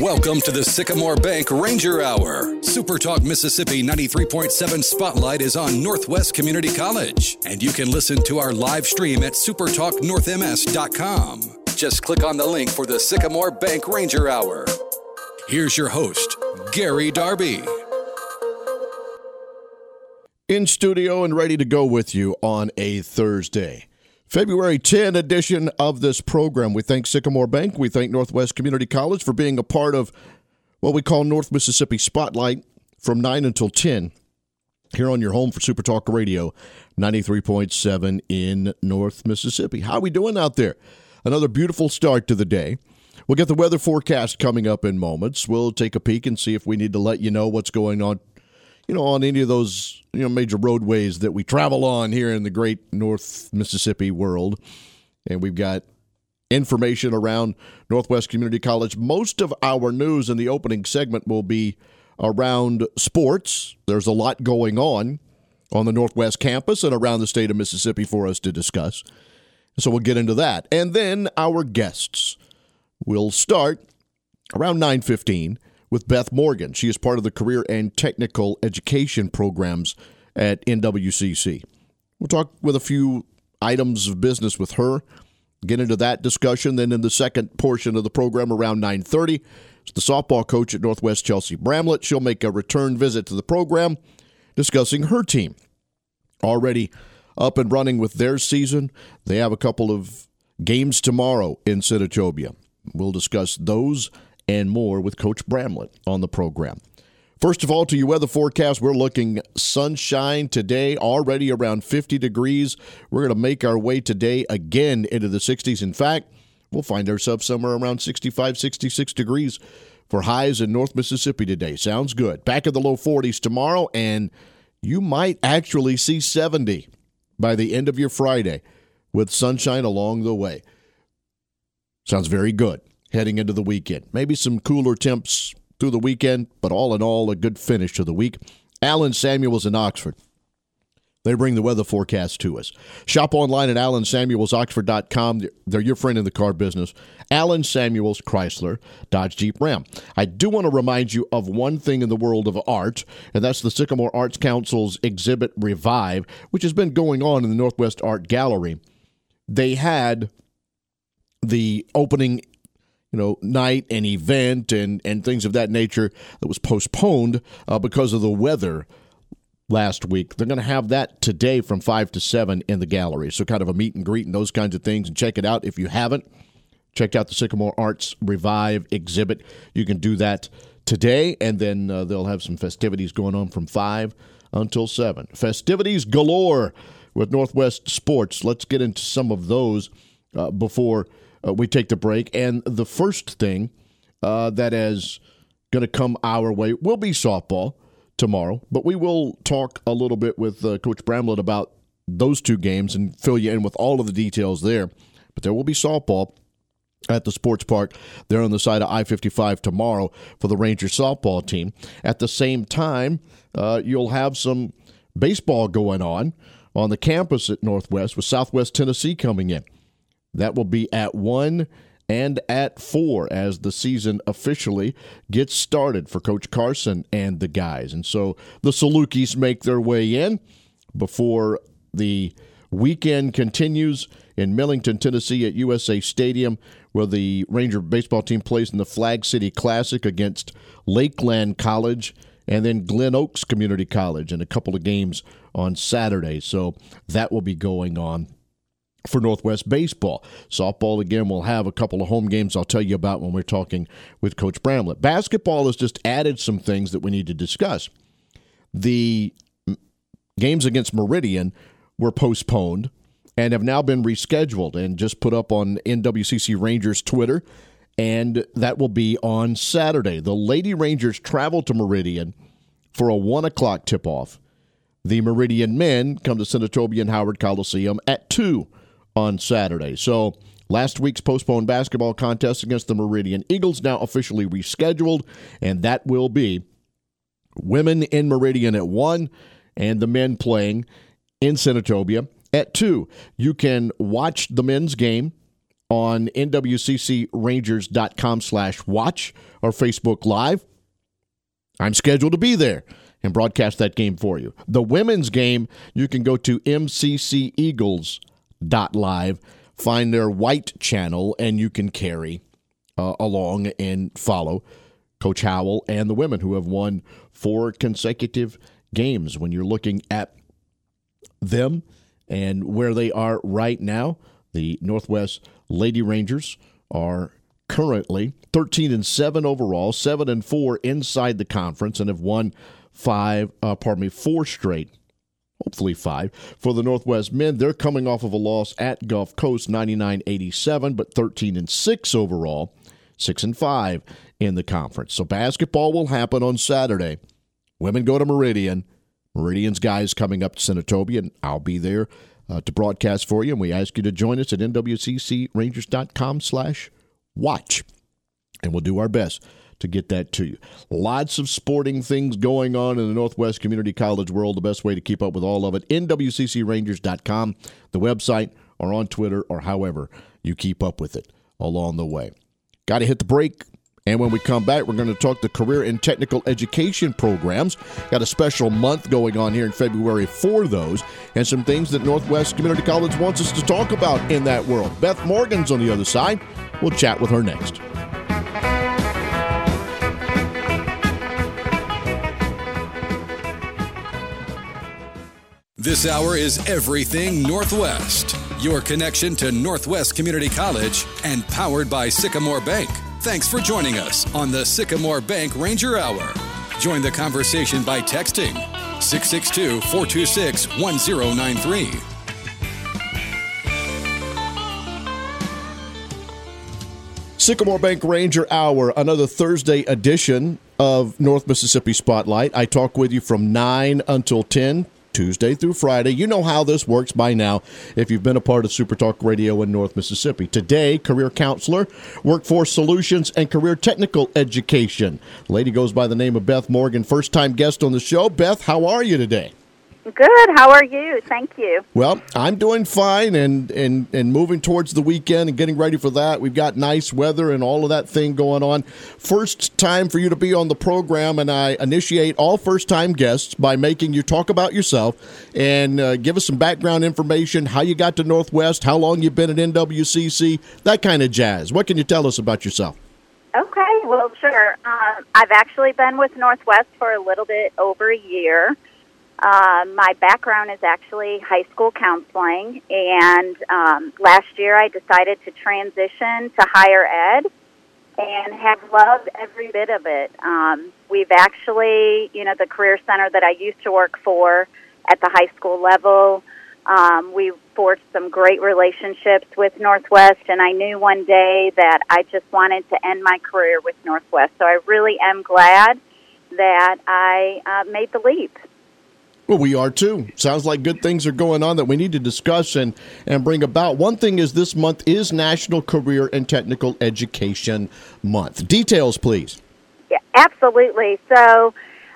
Welcome to the Sycamore Bank Ranger Hour. Super Talk Mississippi 93.7 Spotlight is on Northwest Community College, and you can listen to our live stream at supertalknorthms.com. Just click on the link for the Sycamore Bank Ranger Hour. Here's your host, Gary Darby. In studio and ready to go with you on a Thursday. February 10 edition of this program. We thank Sycamore Bank. We thank Northwest Community College for being a part of what we call North Mississippi Spotlight from 9 until 10 here on your home for Super Talk Radio 93.7 in North Mississippi. How are we doing out there? Another beautiful start to the day. We'll get the weather forecast coming up in moments. We'll take a peek and see if we need to let you know what's going on you know, on any of those you know major roadways that we travel on here in the great North Mississippi world, and we've got information around Northwest Community College. Most of our news in the opening segment will be around sports. There's a lot going on on the Northwest campus and around the state of Mississippi for us to discuss. So we'll get into that. And then our guests will start around 9:15 with Beth Morgan. She is part of the career and technical education programs at NWCC. We'll talk with a few items of business with her, get into that discussion. Then in the second portion of the program around 9:30, it's the softball coach at Northwest Chelsea Bramlett. She'll make a return visit to the program discussing her team. Already up and running with their season. They have a couple of games tomorrow in Senatobia. We'll discuss those and more with Coach Bramlett on the program. First of all, to your weather forecast, we're looking sunshine today, already around 50 degrees. We're going to make our way today again into the 60s. In fact, we'll find ourselves somewhere around 65, 66 degrees for highs in North Mississippi today. Sounds good. Back in the low 40s tomorrow, and you might actually see 70 by the end of your Friday with sunshine along the way. Sounds very good heading into the weekend. Maybe some cooler temps through the weekend, but all in all, a good finish to the week. Allen Samuels in Oxford. They bring the weather forecast to us. Shop online at allensamuelsoxford.com. They're your friend in the car business. Allen Samuels Chrysler, Dodge Jeep Ram. I do want to remind you of one thing in the world of art, and that's the Sycamore Arts Council's exhibit Revive, which has been going on in the Northwest Art Gallery. They had the opening you know, night and event and, and things of that nature that was postponed uh, because of the weather last week. They're going to have that today from 5 to 7 in the gallery. So, kind of a meet and greet and those kinds of things. And check it out if you haven't. Checked out the Sycamore Arts Revive exhibit. You can do that today, and then uh, they'll have some festivities going on from 5 until 7. Festivities galore with Northwest Sports. Let's get into some of those uh, before uh, we take the break. And the first thing uh, that is going to come our way will be softball tomorrow. But we will talk a little bit with uh, Coach Bramlett about those two games and fill you in with all of the details there. But there will be softball at the sports park there on the side of I 55 tomorrow for the Ranger softball team. At the same time, uh, you'll have some baseball going on on the campus at Northwest with Southwest Tennessee coming in. That will be at 1 and at 4 as the season officially gets started for Coach Carson and the guys. And so the Saluqis make their way in before the weekend continues in Millington, Tennessee at USA Stadium, where the Ranger baseball team plays in the Flag City Classic against Lakeland College and then Glen Oaks Community College in a couple of games on Saturday. So that will be going on for Northwest Baseball. Softball, again, will have a couple of home games I'll tell you about when we're talking with Coach Bramlett. Basketball has just added some things that we need to discuss. The games against Meridian were postponed and have now been rescheduled and just put up on NWCC Rangers Twitter, and that will be on Saturday. The Lady Rangers travel to Meridian for a 1 o'clock tip off. The Meridian men come to Senatobia and Howard Coliseum at 2 on Saturday. So last week's postponed basketball contest against the Meridian Eagles now officially rescheduled, and that will be women in Meridian at 1 and the men playing in Senatobia at 2. You can watch the men's game on nwccrangers.com slash watch or Facebook Live. I'm scheduled to be there and broadcast that game for you. The women's game, you can go to mcceagles.live, find their white channel, and you can carry uh, along and follow Coach Howell and the women who have won four consecutive games. When you're looking at them and where they are right now, the Northwest Lady Rangers are currently 13 and 7 overall, 7 and 4 inside the conference and have won five uh, pardon me, four straight hopefully five for the Northwest men. They're coming off of a loss at Gulf Coast 99-87 but 13 and 6 overall, 6 and 5 in the conference. So basketball will happen on Saturday. Women go to Meridian. Meridian's guys coming up to Senatobia and I'll be there uh, to broadcast for you. And we ask you to join us at nwccrangers.com slash watch. And we'll do our best to get that to you. Lots of sporting things going on in the Northwest Community College world. The best way to keep up with all of it, nwccrangers.com, the website, or on Twitter, or however you keep up with it along the way. Got to hit the break. And when we come back, we're going to talk the career and technical education programs. Got a special month going on here in February for those, and some things that Northwest Community College wants us to talk about in that world. Beth Morgan's on the other side. We'll chat with her next. This hour is Everything Northwest, your connection to Northwest Community College and powered by Sycamore Bank. Thanks for joining us on the Sycamore Bank Ranger Hour. Join the conversation by texting 662 426 1093. Sycamore Bank Ranger Hour, another Thursday edition of North Mississippi Spotlight. I talk with you from 9 until 10 Tuesday through Friday. You know how this works by now if you've been a part of Super Talk Radio in North Mississippi. Today, career counselor, workforce solutions, and career technical education. lady goes by the name of Beth Morgan, first time guest on the show. Beth, how are you today? Good. How are you? Thank you. Well, I'm doing fine and, and, and moving towards the weekend and getting ready for that. We've got nice weather and all of that thing going on. First time for you to be on the program, and I initiate all first time guests by making you talk about yourself and uh, give us some background information, how you got to Northwest, how long you've been at NWCC, that kind of jazz. What can you tell us about yourself? Okay, well, sure. Um, I've actually been with Northwest for a little bit over a year. Uh, my background is actually high school counseling, and um, last year I decided to transition to higher ed and have loved every bit of it. Um, we've actually, you know, the Career Center that I used to work for at the high school level, um, we forged some great relationships with Northwest, and I knew one day that I just wanted to end my career with Northwest. So I really am glad that I uh, made the leap. Well, we are too. Sounds like good things are going on that we need to discuss and, and bring about. One thing is this month is National Career and Technical Education Month. Details, please. Yeah, absolutely. So,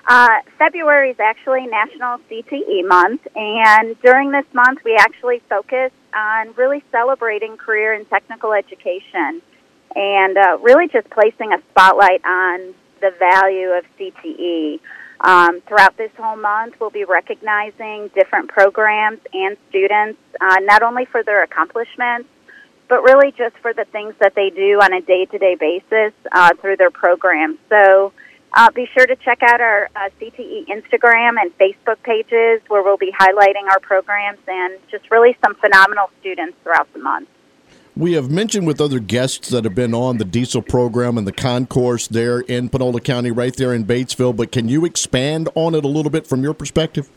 uh, February is actually National CTE Month, and during this month, we actually focus on really celebrating career and technical education and uh, really just placing a spotlight on the value of CTE. Um, throughout this whole month, we'll be recognizing different programs and students, uh, not only for their accomplishments, but really just for the things that they do on a day to day basis uh, through their programs. So uh, be sure to check out our uh, CTE Instagram and Facebook pages where we'll be highlighting our programs and just really some phenomenal students throughout the month. We have mentioned with other guests that have been on the diesel program and the concourse there in Panola County, right there in Batesville, but can you expand on it a little bit from your perspective?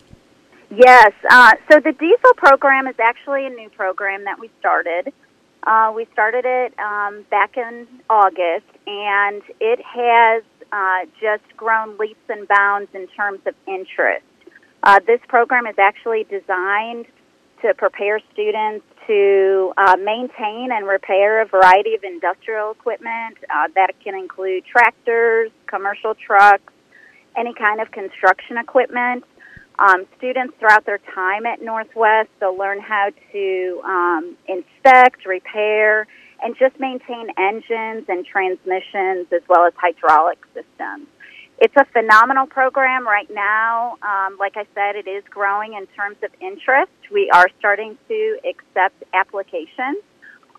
Yes. Uh, so the diesel program is actually a new program that we started. Uh, we started it um, back in August, and it has uh, just grown leaps and bounds in terms of interest. Uh, this program is actually designed to prepare students to uh, maintain and repair a variety of industrial equipment. Uh, that can include tractors, commercial trucks, any kind of construction equipment. Um, students throughout their time at Northwest, they'll learn how to um, inspect, repair, and just maintain engines and transmissions as well as hydraulic systems. It's a phenomenal program right now. Um, like I said, it is growing in terms of interest. We are starting to accept applications.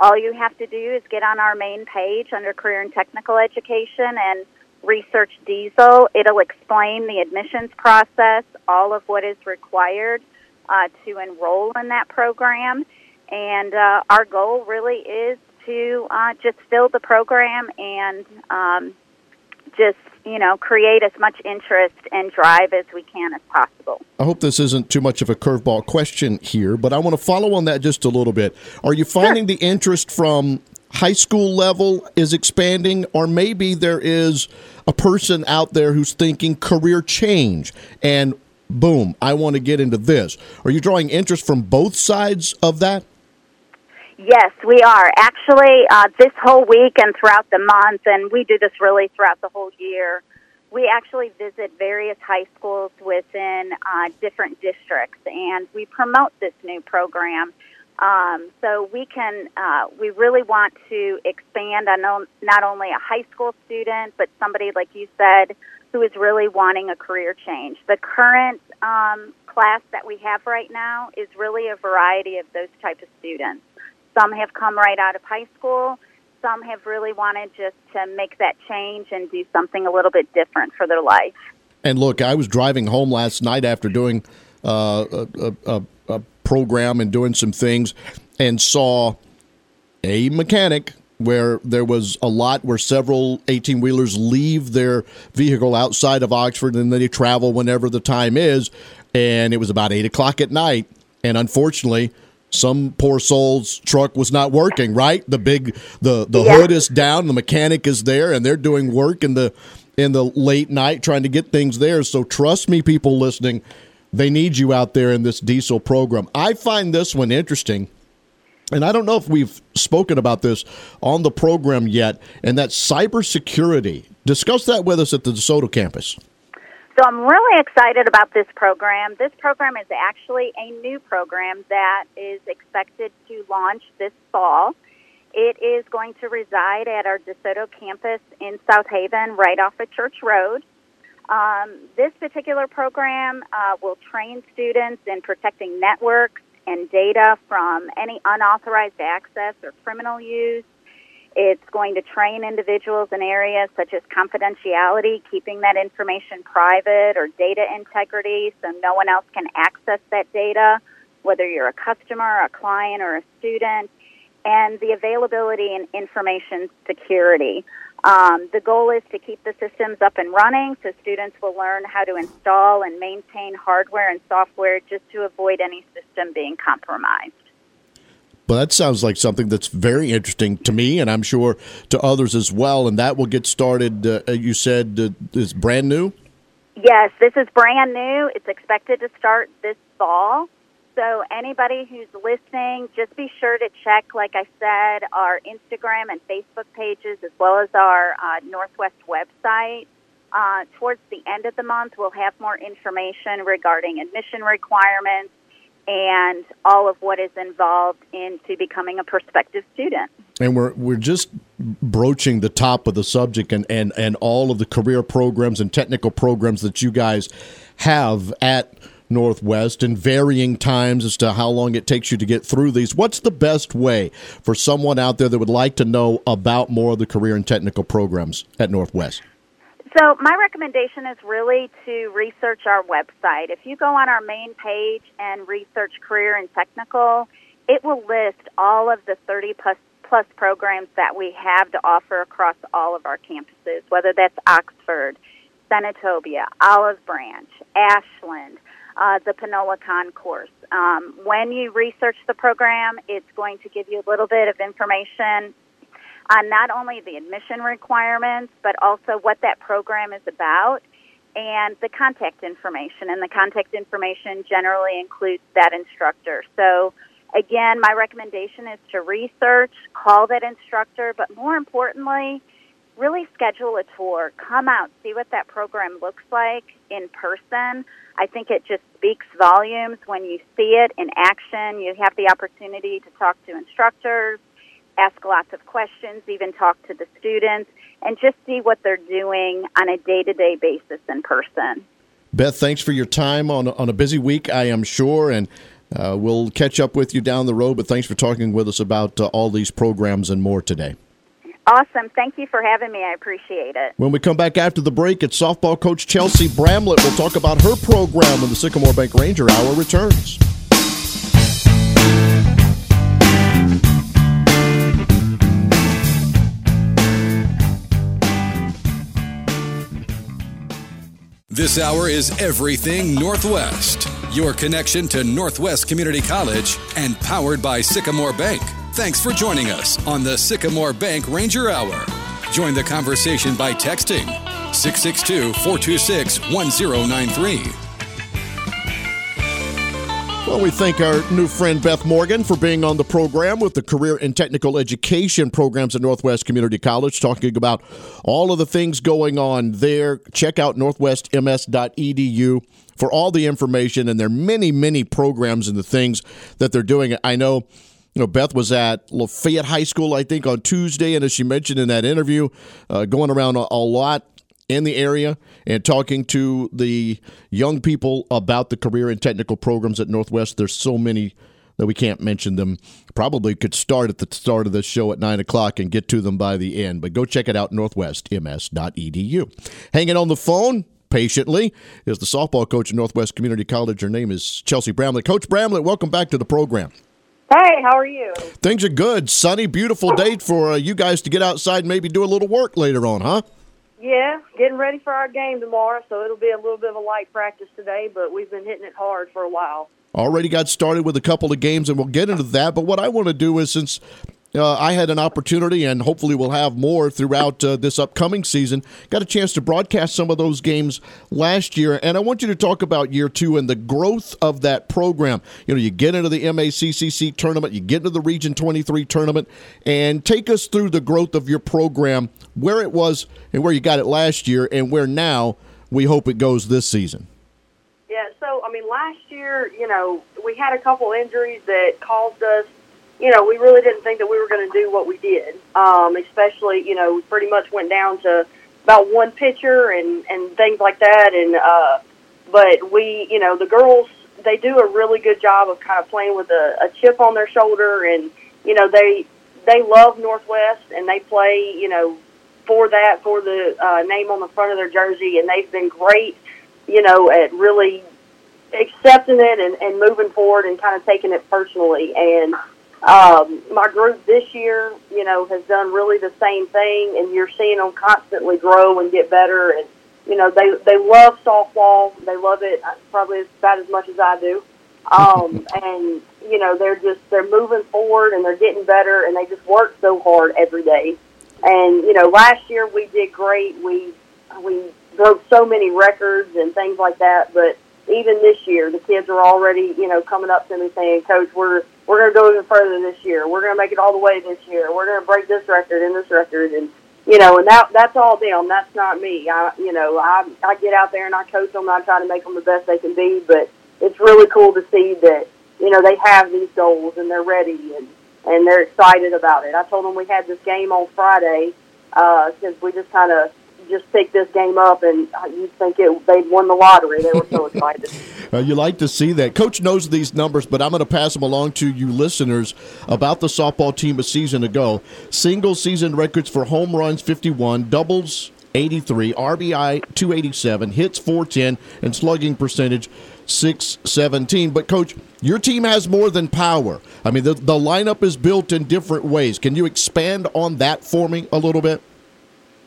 All you have to do is get on our main page under Career and Technical Education and research diesel. It'll explain the admissions process, all of what is required uh, to enroll in that program. And uh, our goal really is to uh, just fill the program and um, just you know create as much interest and drive as we can as possible. I hope this isn't too much of a curveball question here, but I want to follow on that just a little bit. Are you finding sure. the interest from high school level is expanding, or maybe there is a person out there who's thinking career change and boom, I want to get into this. Are you drawing interest from both sides of that? Yes, we are. Actually, uh, this whole week and throughout the month, and we do this really throughout the whole year, we actually visit various high schools within uh, different districts, and we promote this new program. Um, so we can, uh, we really want to expand on not only a high school student, but somebody like you said who is really wanting a career change. The current um, class that we have right now is really a variety of those type of students. Some have come right out of high school. Some have really wanted just to make that change and do something a little bit different for their life. And look, I was driving home last night after doing uh, a, a, a program and doing some things and saw a mechanic where there was a lot where several 18 wheelers leave their vehicle outside of Oxford and they travel whenever the time is. And it was about 8 o'clock at night. And unfortunately, some poor soul's truck was not working, right? The big the the yeah. hood is down, the mechanic is there and they're doing work in the in the late night trying to get things there. So trust me people listening, they need you out there in this diesel program. I find this one interesting. And I don't know if we've spoken about this on the program yet, and that's cybersecurity. Discuss that with us at the DeSoto campus. So I'm really excited about this program. This program is actually a new program that is expected to launch this fall. It is going to reside at our DeSoto campus in South Haven, right off of Church Road. Um, this particular program uh, will train students in protecting networks and data from any unauthorized access or criminal use. It's going to train individuals in areas such as confidentiality, keeping that information private, or data integrity so no one else can access that data, whether you're a customer, a client, or a student, and the availability and information security. Um, the goal is to keep the systems up and running so students will learn how to install and maintain hardware and software just to avoid any system being compromised. Well, that sounds like something that's very interesting to me, and I'm sure to others as well. And that will get started. Uh, you said uh, is brand new. Yes, this is brand new. It's expected to start this fall. So anybody who's listening, just be sure to check, like I said, our Instagram and Facebook pages, as well as our uh, Northwest website. Uh, towards the end of the month, we'll have more information regarding admission requirements and all of what is involved into becoming a prospective student. And we're we're just broaching the top of the subject and, and, and all of the career programs and technical programs that you guys have at Northwest and varying times as to how long it takes you to get through these. What's the best way for someone out there that would like to know about more of the career and technical programs at Northwest? So, my recommendation is really to research our website. If you go on our main page and research career and technical, it will list all of the 30 plus, plus programs that we have to offer across all of our campuses, whether that's Oxford, Senatobia, Olive Branch, Ashland, uh, the Panola Concourse. Um, when you research the program, it's going to give you a little bit of information on not only the admission requirements, but also what that program is about and the contact information. And the contact information generally includes that instructor. So, again, my recommendation is to research, call that instructor, but more importantly, really schedule a tour. Come out, see what that program looks like in person. I think it just speaks volumes when you see it in action. You have the opportunity to talk to instructors, ask lots of questions, even talk to the students, and just see what they're doing on a day to day basis in person. Beth, thanks for your time on, on a busy week, I am sure, and uh, we'll catch up with you down the road. But thanks for talking with us about uh, all these programs and more today. Awesome. Thank you for having me. I appreciate it. When we come back after the break, it's softball coach Chelsea Bramlett. We'll talk about her program when the Sycamore Bank Ranger Hour returns. This hour is Everything Northwest, your connection to Northwest Community College and powered by Sycamore Bank. Thanks for joining us on the Sycamore Bank Ranger Hour. Join the conversation by texting 662 426 1093. Well, we thank our new friend Beth Morgan for being on the program with the Career and Technical Education programs at Northwest Community College, talking about all of the things going on there. Check out northwestms.edu for all the information, and there are many, many programs and the things that they're doing. I know. You know, Beth was at Lafayette High School, I think, on Tuesday, and as she mentioned in that interview, uh, going around a, a lot in the area and talking to the young people about the career and technical programs at Northwest. There's so many that we can't mention them. Probably could start at the start of this show at 9 o'clock and get to them by the end, but go check it out, northwestms.edu. Hanging on the phone patiently is the softball coach at Northwest Community College. Her name is Chelsea Bramlett. Coach Bramlett, welcome back to the program. Hey, how are you? Things are good. Sunny, beautiful day for uh, you guys to get outside and maybe do a little work later on, huh? Yeah, getting ready for our game tomorrow, so it'll be a little bit of a light practice today, but we've been hitting it hard for a while. Already got started with a couple of games, and we'll get into that. But what I want to do is, since uh, I had an opportunity, and hopefully we'll have more throughout uh, this upcoming season. Got a chance to broadcast some of those games last year, and I want you to talk about year two and the growth of that program. You know, you get into the MACCC tournament, you get into the Region 23 tournament, and take us through the growth of your program, where it was and where you got it last year, and where now we hope it goes this season. Yeah, so, I mean, last year, you know, we had a couple injuries that caused us you know, we really didn't think that we were going to do what we did. Um, especially, you know, we pretty much went down to about one pitcher and and things like that. And uh, but we, you know, the girls they do a really good job of kind of playing with a, a chip on their shoulder, and you know they they love Northwest and they play, you know, for that for the uh, name on the front of their jersey, and they've been great, you know, at really accepting it and, and moving forward and kind of taking it personally and um, my group this year, you know, has done really the same thing, and you're seeing them constantly grow and get better. And you know, they they love softball. They love it uh, probably about as much as I do. Um, and you know, they're just they're moving forward and they're getting better, and they just work so hard every day. And you know, last year we did great. We we broke so many records and things like that, but even this year, the kids are already, you know, coming up to me saying, "Coach, we're we're going to go even further this year. We're going to make it all the way this year. We're going to break this record and this record." And you know, and that that's all them. That's not me. I, you know, I I get out there and I coach them. I try to make them the best they can be. But it's really cool to see that you know they have these goals and they're ready and and they're excited about it. I told them we had this game on Friday uh, we just kind of just pick this game up, and you'd think it, they'd won the lottery. They were so excited. uh, you like to see that. Coach knows these numbers, but I'm going to pass them along to you listeners about the softball team a season ago. Single season records for home runs 51, doubles 83, RBI 287, hits 410, and slugging percentage 617. But, Coach, your team has more than power. I mean, the, the lineup is built in different ways. Can you expand on that for me a little bit?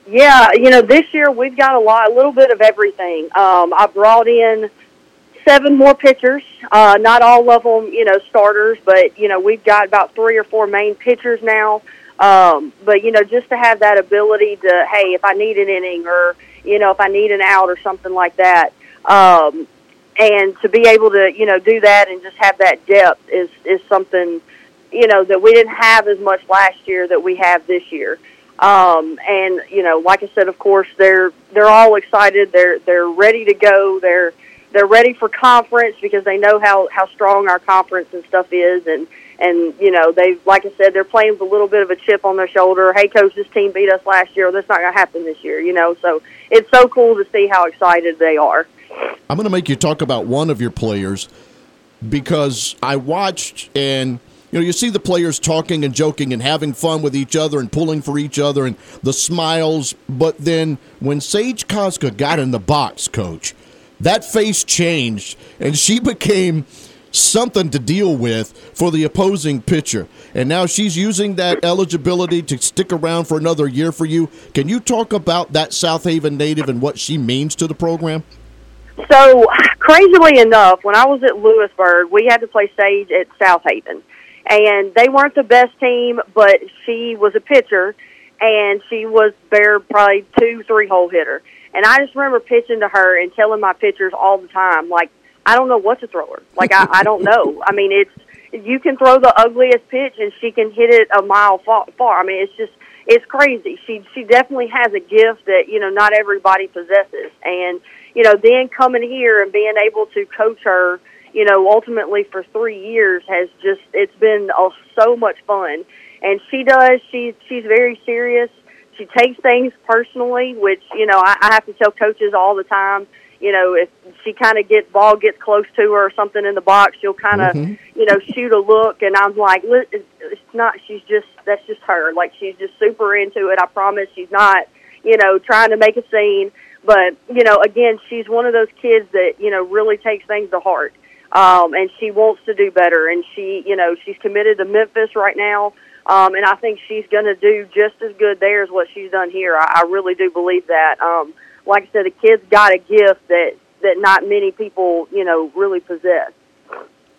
Yeah, you know, this year we've got a lot, a little bit of everything. Um, I brought in seven more pitchers. Uh, not all of them, you know, starters, but you know, we've got about three or four main pitchers now. Um, but you know, just to have that ability to, hey, if I need an inning or you know, if I need an out or something like that, um, and to be able to, you know, do that and just have that depth is is something, you know, that we didn't have as much last year that we have this year. Um, and you know, like I said, of course, they're they're all excited. They're they're ready to go. They're they're ready for conference because they know how how strong our conference and stuff is, and and you know they like I said they're playing with a little bit of a chip on their shoulder. Hey, coach, this team beat us last year. That's not going to happen this year. You know, so it's so cool to see how excited they are. I'm going to make you talk about one of your players because I watched and you know you see the players talking and joking and having fun with each other and pulling for each other and the smiles but then when Sage Koska got in the box coach that face changed and she became something to deal with for the opposing pitcher. And now she's using that eligibility to stick around for another year for you. Can you talk about that South Haven native and what she means to the program? So, crazily enough, when I was at Lewisburg, we had to play Sage at South Haven. And they weren't the best team, but she was a pitcher, and she was their probably two, three hole hitter. And I just remember pitching to her and telling my pitchers all the time, like, I don't know what to throw her. Like, I, I don't know. I mean, it's, you can throw the ugliest pitch and she can hit it a mile far. far. I mean, it's just, it's crazy. She, she definitely has a gift that, you know, not everybody possesses. And, you know, then coming here and being able to coach her, you know, ultimately for three years has just, it's been oh, so much fun. And she does, she's, she's very serious. She takes things personally, which, you know, I, I have to tell coaches all the time, you know, if she kind of gets ball gets close to her or something in the box, she'll kind of, mm-hmm. you know, shoot a look, and I'm like, it's not. She's just that's just her. Like she's just super into it. I promise she's not, you know, trying to make a scene. But you know, again, she's one of those kids that you know really takes things to heart, um, and she wants to do better. And she, you know, she's committed to Memphis right now. Um, and I think she's going to do just as good there as what she's done here. I, I really do believe that. Um, like I said, the kid's got a gift that that not many people, you know, really possess.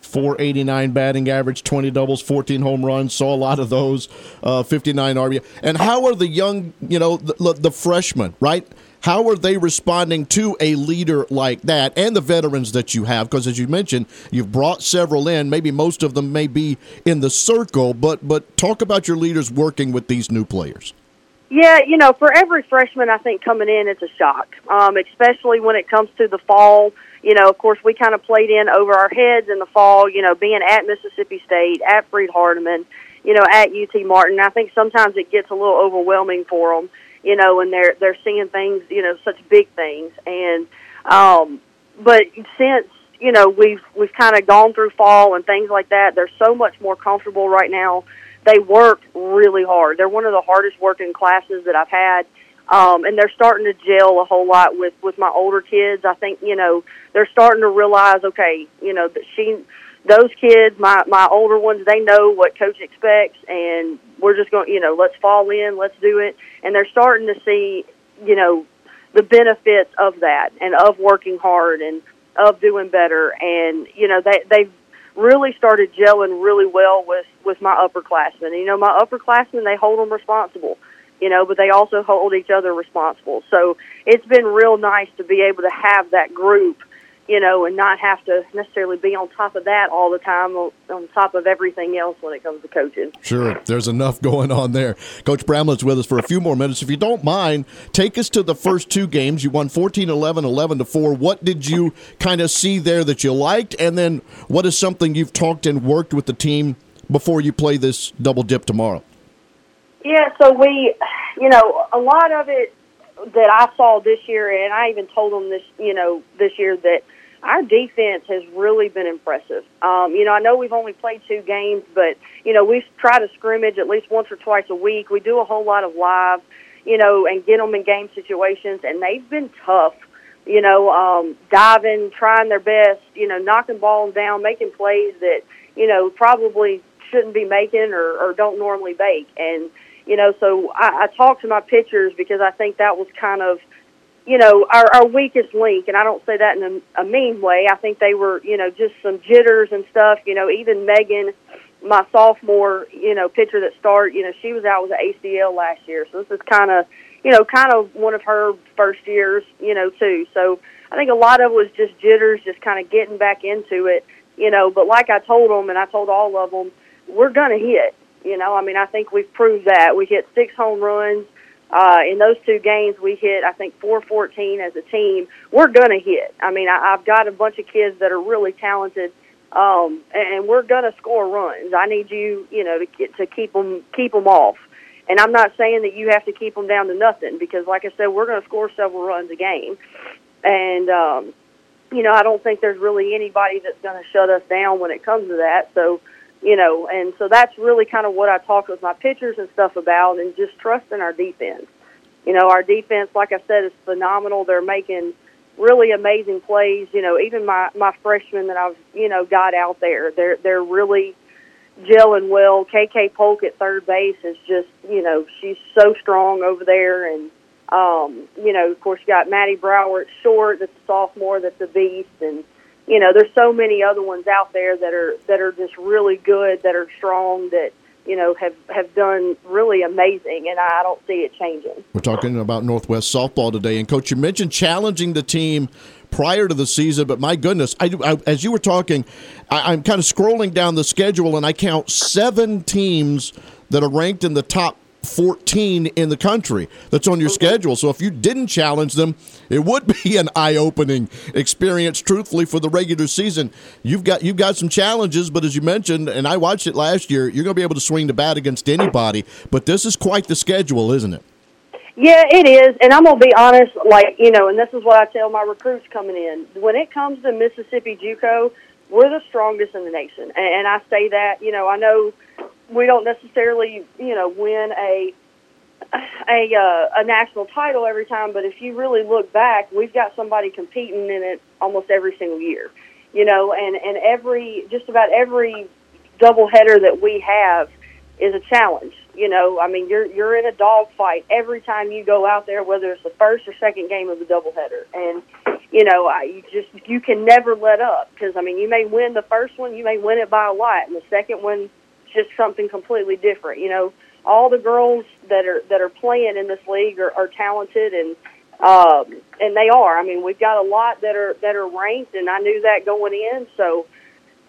489 batting average, 20 doubles, 14 home runs. Saw a lot of those. Uh, 59 RBI. And how are the young, you know, the, the freshmen, right? How are they responding to a leader like that and the veterans that you have? Because as you mentioned, you've brought several in. Maybe most of them may be in the circle, but but talk about your leaders working with these new players. Yeah, you know, for every freshman, I think coming in, it's a shock, um, especially when it comes to the fall. You know, of course, we kind of played in over our heads in the fall. You know, being at Mississippi State, at Freed Hardeman, you know, at UT Martin. I think sometimes it gets a little overwhelming for them. You know, and they're they're seeing things, you know, such big things. And um, but since you know we've we've kind of gone through fall and things like that, they're so much more comfortable right now they work really hard. They're one of the hardest working classes that I've had. Um, and they're starting to gel a whole lot with with my older kids. I think you know they're starting to realize, okay, you know that she, those kids, my my older ones, they know what coach expects, and we're just going, you know, let's fall in, let's do it. And they're starting to see, you know, the benefits of that and of working hard and of doing better. And you know, they they've really started gelling really well with with my upperclassmen. You know, my upperclassmen they hold them responsible, you know, but they also hold each other responsible. So it's been real nice to be able to have that group you know, and not have to necessarily be on top of that all the time, on top of everything else when it comes to coaching. Sure, there's enough going on there. Coach Bramlett's with us for a few more minutes. If you don't mind, take us to the first two games. You won 14 11, 11 to 4. What did you kind of see there that you liked? And then what is something you've talked and worked with the team before you play this double dip tomorrow? Yeah, so we, you know, a lot of it that I saw this year, and I even told them this, you know, this year that our defense has really been impressive. Um, you know, I know we've only played two games, but you know we try to scrimmage at least once or twice a week. We do a whole lot of live, you know, and get them in game situations, and they've been tough. You know, um, diving, trying their best, you know, knocking balls down, making plays that you know probably shouldn't be making or, or don't normally make, and you know, so I, I talked to my pitchers because I think that was kind of you know, our, our weakest link, and I don't say that in a, a mean way. I think they were, you know, just some jitters and stuff. You know, even Megan, my sophomore, you know, pitcher that started, you know, she was out with the ACL last year, so this is kind of, you know, kind of one of her first years, you know, too. So I think a lot of it was just jitters, just kind of getting back into it, you know. But like I told them, and I told all of them, we're gonna hit. You know, I mean, I think we've proved that. We hit six home runs uh, in those two games, we hit, I think, 414 as a team. We're going to hit. I mean, I, I've got a bunch of kids that are really talented, um, and we're going to score runs. I need you, you know, to, get, to keep them keep them off. And I'm not saying that you have to keep them down to nothing because, like I said, we're going to score several runs a game. And, um, you know, I don't think there's really anybody that's going to shut us down when it comes to that. So, you know, and so that's really kind of what I talk with my pitchers and stuff about, and just trusting our defense. You know, our defense, like I said, is phenomenal. They're making really amazing plays. You know, even my my freshmen that I've you know got out there, they're they're really gelling well. KK Polk at third base is just you know she's so strong over there, and um, you know, of course, you got Maddie Brower at short. That's a sophomore. That's a beast, and you know, there's so many other ones out there that are that are just really good, that are strong, that you know have have done really amazing, and I don't see it changing. We're talking about Northwest softball today, and coach, you mentioned challenging the team prior to the season, but my goodness, I, I as you were talking, I, I'm kind of scrolling down the schedule, and I count seven teams that are ranked in the top 14 in the country that's on your schedule. So if you didn't challenge them, it would be an eye-opening experience truthfully for the regular season. You've got you've got some challenges, but as you mentioned and I watched it last year, you're going to be able to swing the bat against anybody, but this is quite the schedule, isn't it? Yeah, it is, and I'm gonna be honest. Like you know, and this is what I tell my recruits coming in. When it comes to Mississippi JUCO, we're the strongest in the nation, and I say that. You know, I know we don't necessarily, you know, win a a uh, a national title every time, but if you really look back, we've got somebody competing in it almost every single year. You know, and and every just about every doubleheader that we have is a challenge. You know, I mean, you're you're in a dogfight every time you go out there, whether it's the first or second game of the doubleheader, and you know, I, you just you can never let up because I mean, you may win the first one, you may win it by a lot, and the second one just something completely different. You know, all the girls that are that are playing in this league are, are talented and um, and they are. I mean, we've got a lot that are that are ranked, and I knew that going in. So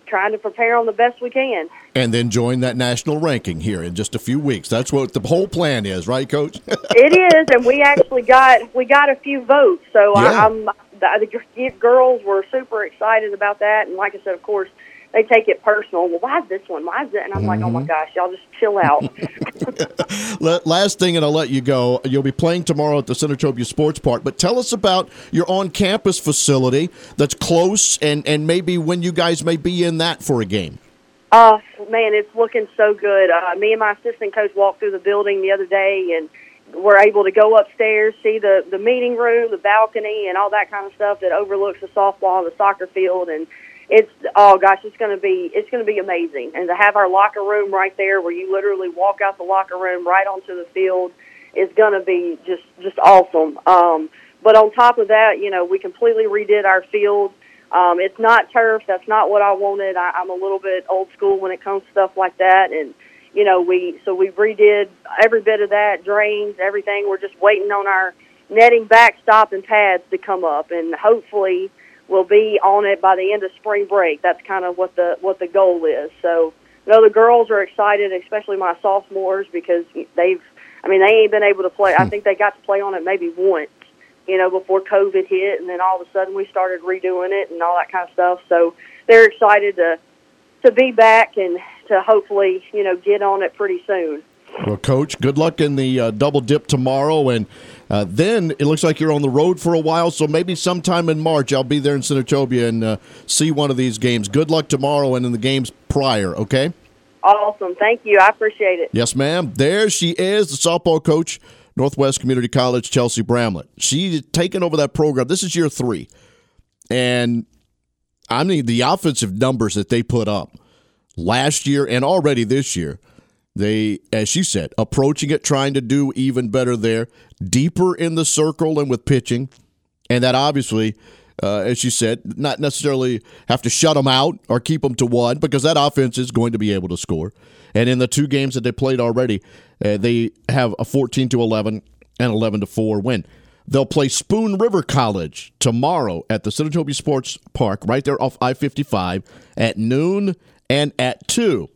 trying to prepare them the best we can. And then join that national ranking here in just a few weeks. That's what the whole plan is, right, Coach? it is, and we actually got we got a few votes. So yeah. I, I'm the, the girls were super excited about that, and like I said, of course, they take it personal. Well, why is this one? Why is it? And I'm mm-hmm. like, oh my mm-hmm. gosh, y'all just chill out. Last thing, and I'll let you go. You'll be playing tomorrow at the Senatobia Sports Park, but tell us about your on-campus facility that's close, and and maybe when you guys may be in that for a game. Oh man, it's looking so good. Uh, me and my assistant coach walked through the building the other day, and we're able to go upstairs, see the the meeting room, the balcony, and all that kind of stuff that overlooks the softball and the soccer field, and it's oh gosh, it's going to be it's going to be amazing. And to have our locker room right there, where you literally walk out the locker room right onto the field, is going to be just just awesome. Um, but on top of that, you know, we completely redid our field. Um, it's not turf. That's not what I wanted. I, I'm a little bit old school when it comes to stuff like that, and you know, we so we redid every bit of that, drains, everything. We're just waiting on our netting backstop and pads to come up, and hopefully will be on it by the end of spring break. That's kind of what the what the goal is. So, you know, the girls are excited, especially my sophomores, because they've. I mean, they ain't been able to play. I hmm. think they got to play on it maybe once, you know, before COVID hit, and then all of a sudden we started redoing it and all that kind of stuff. So they're excited to to be back and to hopefully, you know, get on it pretty soon. Well, Coach, good luck in the uh, double dip tomorrow, and uh, then it looks like you're on the road for a while. So maybe sometime in March, I'll be there in Senatobia and uh, see one of these games. Good luck tomorrow and in the games prior. Okay. Awesome. Thank you. I appreciate it. Yes, ma'am. There she is, the softball coach, Northwest Community College, Chelsea Bramlett. She's taken over that program. This is year three, and I mean the offensive numbers that they put up last year and already this year they, as she said, approaching it, trying to do even better there, deeper in the circle and with pitching. And that obviously, uh, as she said, not necessarily have to shut them out or keep them to one because that offense is going to be able to score. And in the two games that they played already, uh, they have a 14 to 11 and 11 to 4 win. They'll play Spoon River College tomorrow at the Senatobia Sports Park right there off I 55 at noon and at 2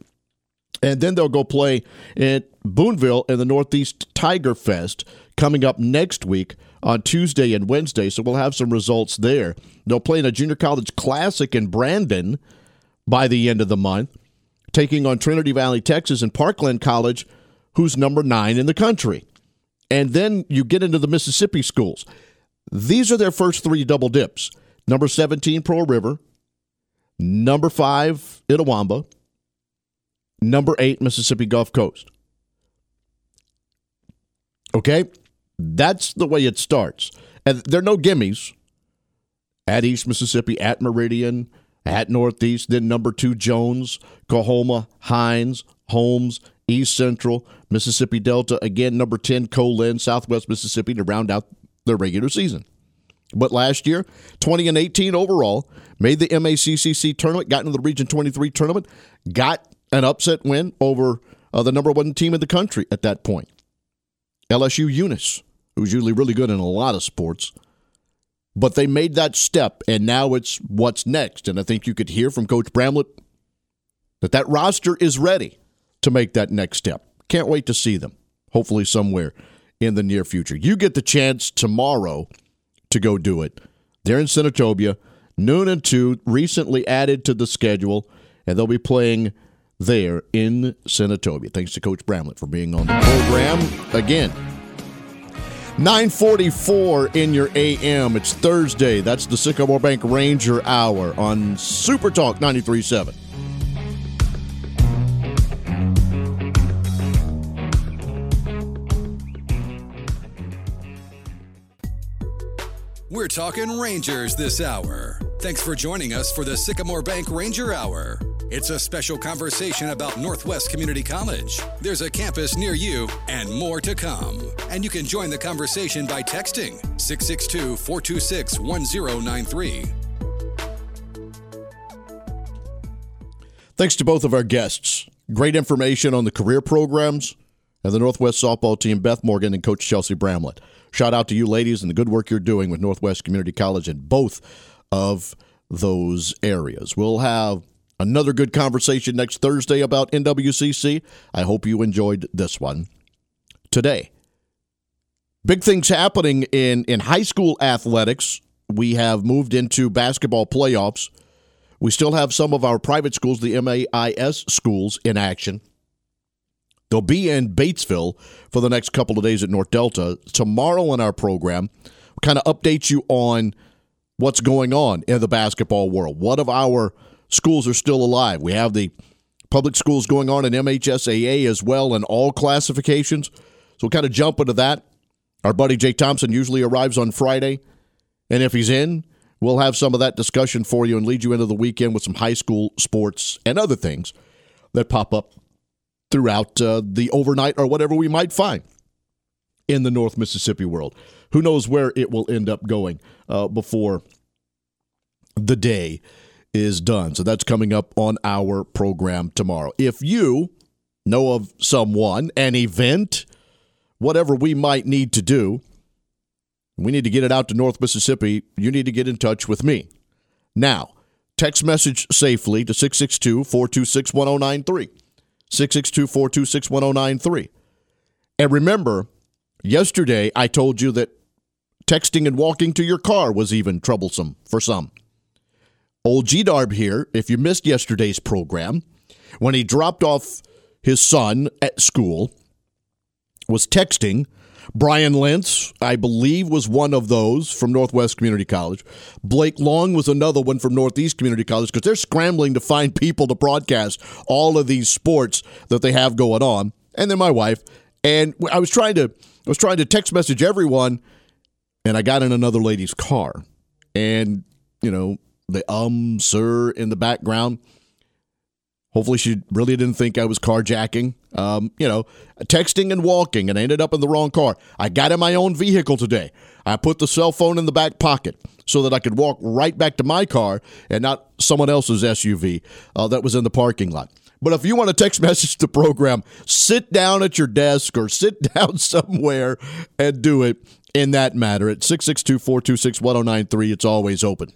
and then they'll go play at Booneville in the Northeast Tiger Fest coming up next week on Tuesday and Wednesday, so we'll have some results there. They'll play in a junior college classic in Brandon by the end of the month, taking on Trinity Valley, Texas, and Parkland College, who's number nine in the country. And then you get into the Mississippi schools. These are their first three double dips. Number 17, Pearl River. Number 5, Itawamba. Number 8, Mississippi Gulf Coast. Okay? That's the way it starts. And there are no gimmies at East Mississippi, at Meridian, at Northeast, then number two, Jones, Coahoma, Hinds, Holmes, East Central, Mississippi Delta, again, number 10, Co-Lin, Southwest Mississippi to round out their regular season. But last year, 20 and 18 overall, made the MACJC tournament, got into the Region 23 tournament, got an upset win over uh, the number one team in the country at that point. LSU Eunice, who's usually really good in a lot of sports. But they made that step, and now it's what's next. And I think you could hear from Coach Bramlett that that roster is ready to make that next step. Can't wait to see them, hopefully, somewhere in the near future. You get the chance tomorrow to go do it. They're in Senatobia, noon and 2, recently added to the schedule, and they'll be playing there in Senatobia. Thanks to Coach Bramlett for being on the program again. 944 in your AM. It's Thursday. That's the Sycamore Bank Ranger Hour on Super Talk 93.7. We're talking Rangers this hour. Thanks for joining us for the Sycamore Bank Ranger Hour. It's a special conversation about Northwest Community College. There's a campus near you and more to come. And you can join the conversation by texting 662 426 1093. Thanks to both of our guests. Great information on the career programs and the Northwest softball team, Beth Morgan and Coach Chelsea Bramlett. Shout out to you ladies and the good work you're doing with Northwest Community College in both of those areas. We'll have another good conversation next Thursday about NWCC. I hope you enjoyed this one today. Big things happening in, in high school athletics. We have moved into basketball playoffs. We still have some of our private schools, the MAIS schools, in action. They'll be in Batesville for the next couple of days at North Delta. Tomorrow in our program, kind of update you on what's going on in the basketball world. What of our schools are still alive? We have the public schools going on in MHSAA as well in all classifications. So we'll kind of jump into that. Our buddy Jay Thompson usually arrives on Friday. And if he's in, we'll have some of that discussion for you and lead you into the weekend with some high school sports and other things that pop up throughout uh, the overnight or whatever we might find in the North Mississippi world. Who knows where it will end up going uh, before the day is done. So that's coming up on our program tomorrow. If you know of someone, an event, whatever we might need to do, we need to get it out to North Mississippi, you need to get in touch with me. Now, text message safely to 662 426 1093. 662 426 1093. And remember, yesterday I told you that texting and walking to your car was even troublesome for some. Old G Darb here, if you missed yesterday's program, when he dropped off his son at school, was texting Brian Lentz, I believe, was one of those from Northwest Community College. Blake Long was another one from Northeast Community College because they're scrambling to find people to broadcast all of these sports that they have going on. And then my wife. And I was trying to I was trying to text message everyone, and I got in another lady's car. And, you know, the um, sir in the background. Hopefully, she really didn't think I was carjacking. Um, you know, texting and walking, and I ended up in the wrong car. I got in my own vehicle today. I put the cell phone in the back pocket so that I could walk right back to my car and not someone else's SUV uh, that was in the parking lot. But if you want to text message the program, sit down at your desk or sit down somewhere and do it in that matter at 662 426 1093. It's always open.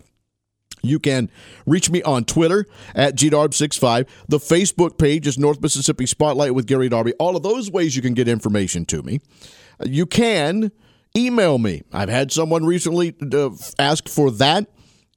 You can reach me on Twitter at gdarb65. The Facebook page is North Mississippi Spotlight with Gary Darby. All of those ways you can get information to me. you can email me. I've had someone recently uh, ask for that,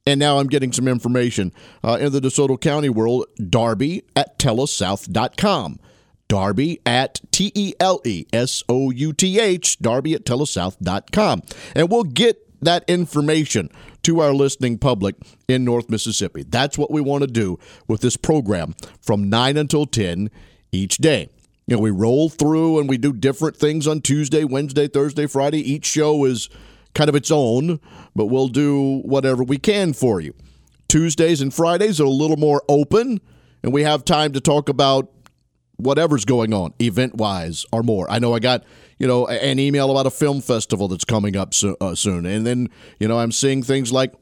and now I'm getting some information uh, in the DeSoto County world. Darby at telesouth.com. Darby at T E L E S O U T H, Darby at telesouth.com. And we'll get that information to our listening public in North Mississippi. That's what we want to do with this program from 9 until 10 each day. You know, we roll through and we do different things on Tuesday, Wednesday, Thursday, Friday. Each show is kind of its own, but we'll do whatever we can for you. Tuesdays and Fridays are a little more open, and we have time to talk about whatever's going on, event wise or more. I know I got you know an email about a film festival that's coming up so, uh, soon, and then you know I'm seeing things like.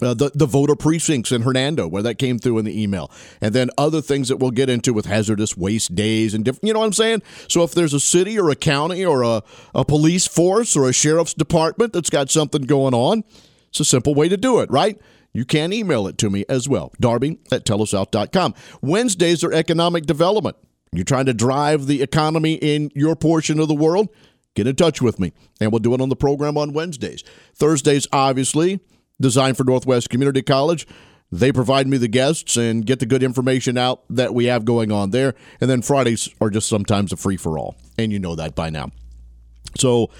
Uh, the the voter precincts in Hernando, where that came through in the email, and then other things that we'll get into with hazardous waste days and different. You know what I'm saying? So if there's a city or a county or a, a police force or a sheriff's department that's got something going on, it's a simple way to do it, right? You can email it to me as well, darby at telesouth.com. Wednesdays are economic development. You're trying to drive the economy in your portion of the world? Get in touch with me, and we'll do it on the program on Wednesdays. Thursdays, obviously, designed for Northwest Community College. They provide me the guests and get the good information out that we have going on there. And then Fridays are just sometimes a free for all, and you know that by now. So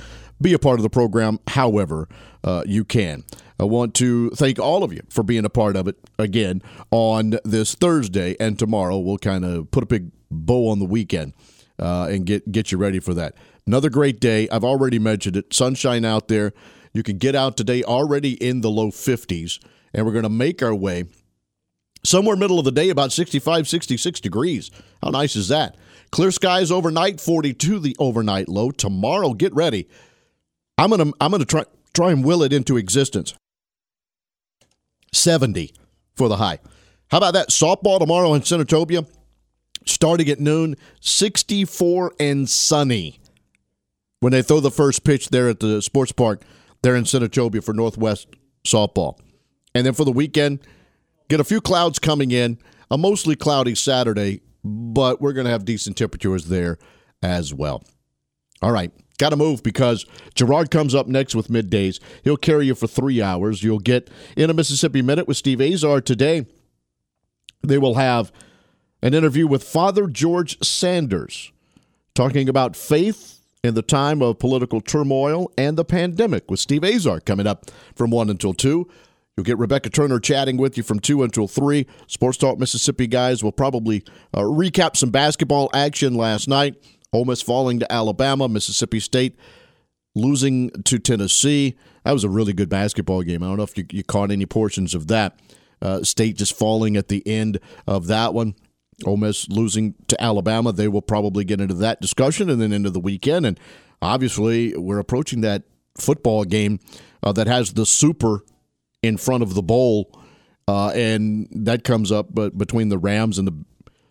be a part of the program however uh, you can. I want to thank all of you for being a part of it again on this Thursday and tomorrow. We'll kind of put a big bow on the weekend uh, and get get you ready for that. Another great day. I've already mentioned it. Sunshine out there. You can get out today already in the low 50s, and we're going to make our way somewhere middle of the day about 65 66 degrees how nice is that clear skies overnight 42 the overnight low tomorrow get ready i'm gonna i'm gonna try try and will it into existence 70 for the high. How about that? Softball tomorrow in senatobia starting at noon 64 and sunny. When they throw the first pitch there at the sports park there in senatobia for northwest softball. And then for the weekend Get a few clouds coming in, a mostly cloudy Saturday, but we're going to have decent temperatures there as well. All right, got to move because Gerard comes up next with middays. He'll carry you for three hours. You'll get in a Mississippi Minute with Steve Azar today. They will have an interview with Father George Sanders talking about faith in the time of political turmoil and the pandemic with Steve Azar coming up from 1 until 2. You'll get Rebecca Turner chatting with you from 2 until 3. Sports Talk Mississippi guys will probably uh, recap some basketball action last night. Ole Miss falling to Alabama, Mississippi State losing to Tennessee. That was a really good basketball game. I don't know if you, you caught any portions of that. Uh, State just falling at the end of that one. Ole Miss losing to Alabama. They will probably get into that discussion and then into the weekend. And obviously, we're approaching that football game uh, that has the super in front of the bowl, uh, and that comes up but between the Rams and the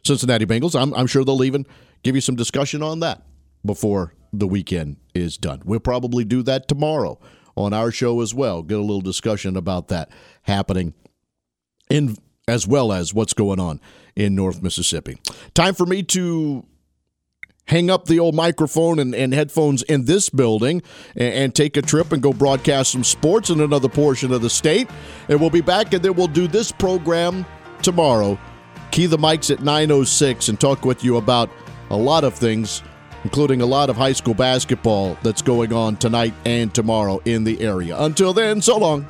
Cincinnati Bengals. I'm, I'm sure they'll even give you some discussion on that before the weekend is done. We'll probably do that tomorrow on our show as well. Get a little discussion about that happening in as well as what's going on in North Mississippi. Time for me to hang up the old microphone and, and headphones in this building and, and, take a trip and go broadcast some sports in another portion of the state. And we'll be back and then we'll do this program tomorrow. Key the mics at 9.06 and talk with you about a lot of things, including a lot of high school basketball that's going on tonight and tomorrow in the area. Until then, so long.